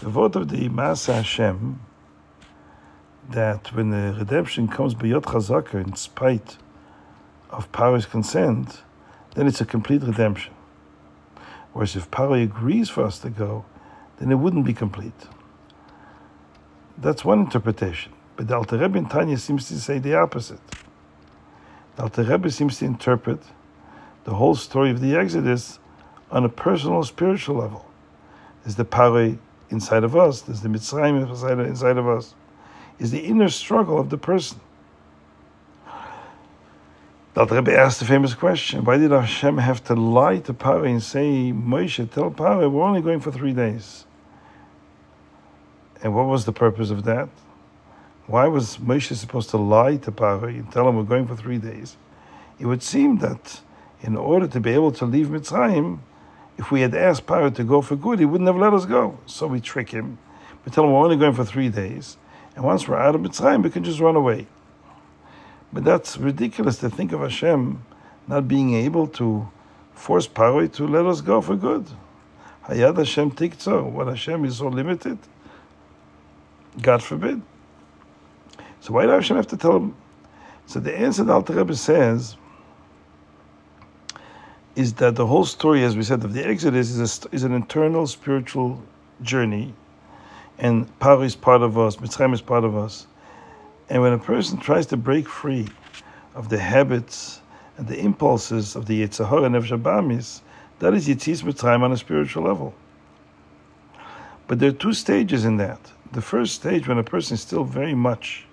The vote of the Maasei Hashem that when the redemption comes beyond Chazaka in spite of Paro's consent, then it's a complete redemption. Whereas if Paro agrees for us to go, then it wouldn't be complete. That's one interpretation. But the Alter Rebbe in Tanya seems to say the opposite. The Alter Rebbe seems to interpret the whole story of the Exodus on a personal, spiritual level. There's the Paro inside of us, there's the Mitzrayim inside, inside of us, is the inner struggle of the person. The Alter Rebbe asked the famous question, why did Hashem have to lie to Paro and say, Moshe, tell Paro, we're only going for three days. And what was the purpose of that? Why was Moshe supposed to lie to Paro and tell him we're going for three days? It would seem that in order to be able to leave Mitzrayim, if we had asked Paro to go for good, he wouldn't have let us go. So we trick him. We tell him we're only going for three days. And once we're out of Mitzrayim, we can just run away. But that's ridiculous to think of Hashem not being able to force Paro to let us go for good. Hayad Hashem tiktzor. What Hashem is so limited. God forbid. So why do Hashem have to tell him? So the answer that Alter Rebbe says is that the whole story, as we said, of the Exodus is, a, is an internal spiritual journey, and Paro is part of us, Mitzrayim is part of us. And when a person tries to break free of the habits and the impulses of the Yetzer Hara and Nefesh that is Yitzis Mitzrayim on a spiritual level. But there are two stages in that. The first stage, when a person is still very much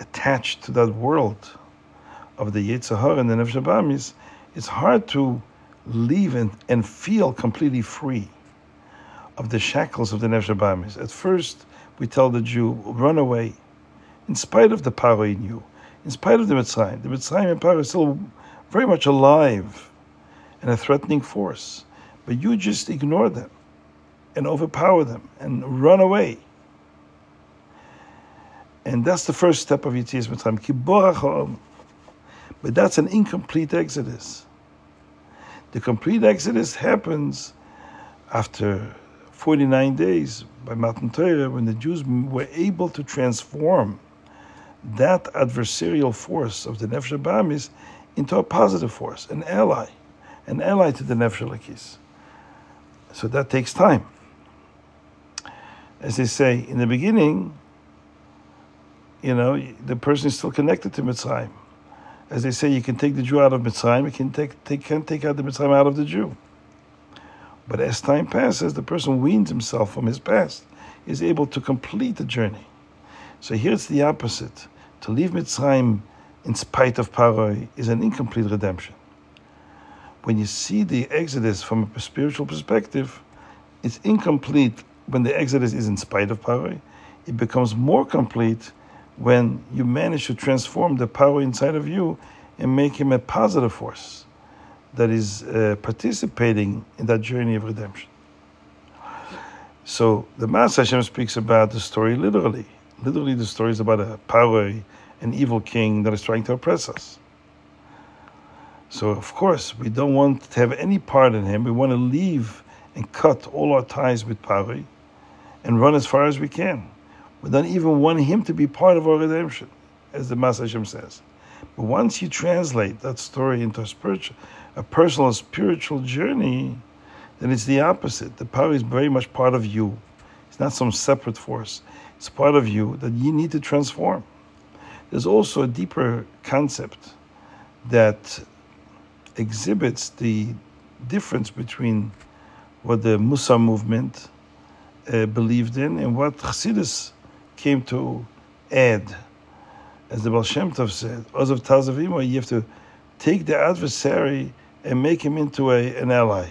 attached to that world of the Yetzer Hara and the Nefesh it's hard to leave and, and feel completely free of the shackles of the Nefesh At first, we tell the Jew, run away, in spite of the power in you, in spite of the Mitzrayim. The Mitzrayim and Paro are still very much alive and a threatening force. But you just ignore them and overpower them and run away. And that's the first step of Yitzias Mitzrayim. But that's an incomplete exodus. The complete exodus happens after 49 days by Matan Torah when the Jews were able to transform that adversarial force of the Nefesh Bamis into a positive force, an ally, an ally to the Nefesh Elokis. So that takes time. As they say, in the beginning, you know, the person is still connected to Mitzrayim as they say, you can take the Jew out of Mitzrayim, you can take, take, can't take out the Mitzrayim out of the Jew. But as time passes, the person weans himself from his past, is able to complete the journey. So here it's the opposite. To leave Mitzrayim in spite of Paroi is an incomplete redemption. When you see the Exodus from a spiritual perspective, it's incomplete when the Exodus is in spite of Paroi. It becomes more complete when you manage to transform the power inside of you and make him a positive force that is uh, participating in that journey of redemption. So the Maasei Hashem speaks about the story literally. Literally, the story is about a Paro, an evil king that is trying to oppress us. So, of course, we don't want to have any part in him. We want to leave and cut all our ties with Paro and run as far as we can. We don't even want him to be part of our redemption, as the Maasei Hashem says. But once you translate that story into a spiritual, a personal spiritual journey, then it's the opposite. The power is very much part of you. It's not some separate force. It's part of you that you need to transform. There's also a deeper concept that exhibits the difference between what the Mussar movement uh, believed in and what Chassidus came to add, as the Baal Shem Tov said, Azov Taazov Imo, you have to take the adversary and make him into a, an ally.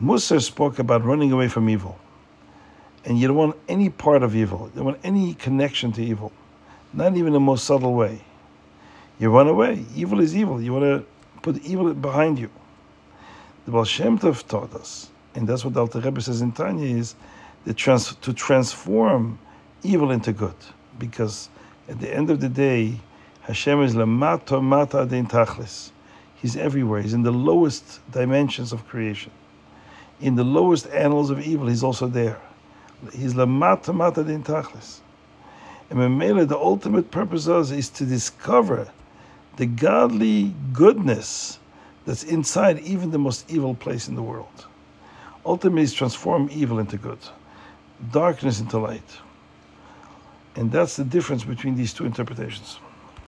Mussar spoke about running away from evil. And you don't want any part of evil. You don't want any connection to evil. Not even the most subtle way. You run away. Evil is evil. You want to put evil behind you. The Baal Shem Tov taught us, and that's what the Alter Rebbe says in Tanya, is the trans- to transform evil into good. Because at the end of the day, Hashem is lamato mata din tachlis. He's everywhere. He's in the lowest dimensions of creation. in the lowest annals of evil, he's also there. He's lamata mata din tachlis. And Memele, the ultimate purpose of us is to discover the godly goodness that's inside even the most evil place in the world. Ultimately, is transform evil into good, darkness into light. And that's the difference between these two interpretations.